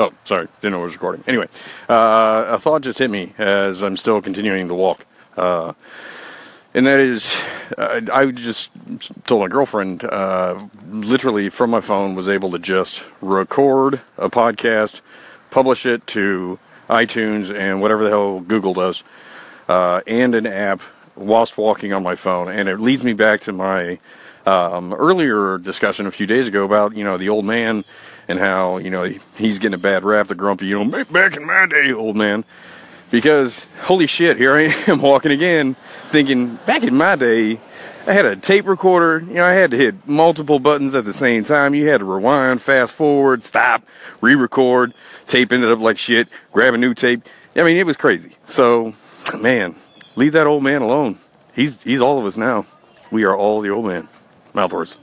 Oh, sorry, didn't know it was recording. Anyway, uh, a thought just hit me as I'm still continuing the walk. Uh, and that is, uh, I just told my girlfriend, uh, literally from my phone, was able to just record a podcast, publish it to iTunes and whatever the hell Google does, uh, and an app whilst walking on my phone. And it leads me back to my um, earlier discussion a few days ago about, you know, the old man and how, you know, he's getting a bad rap, the grumpy, you know, back in my day, old man. Because, holy shit, here I am walking again, thinking, back in my day, I had a tape recorder. You know, I had to hit multiple buttons at the same time. You had to rewind, fast forward, stop, re record. Tape ended up like shit. Grab a new tape. I mean, it was crazy. So, man, leave that old man alone. He's, he's all of us now. We are all the old man. Words.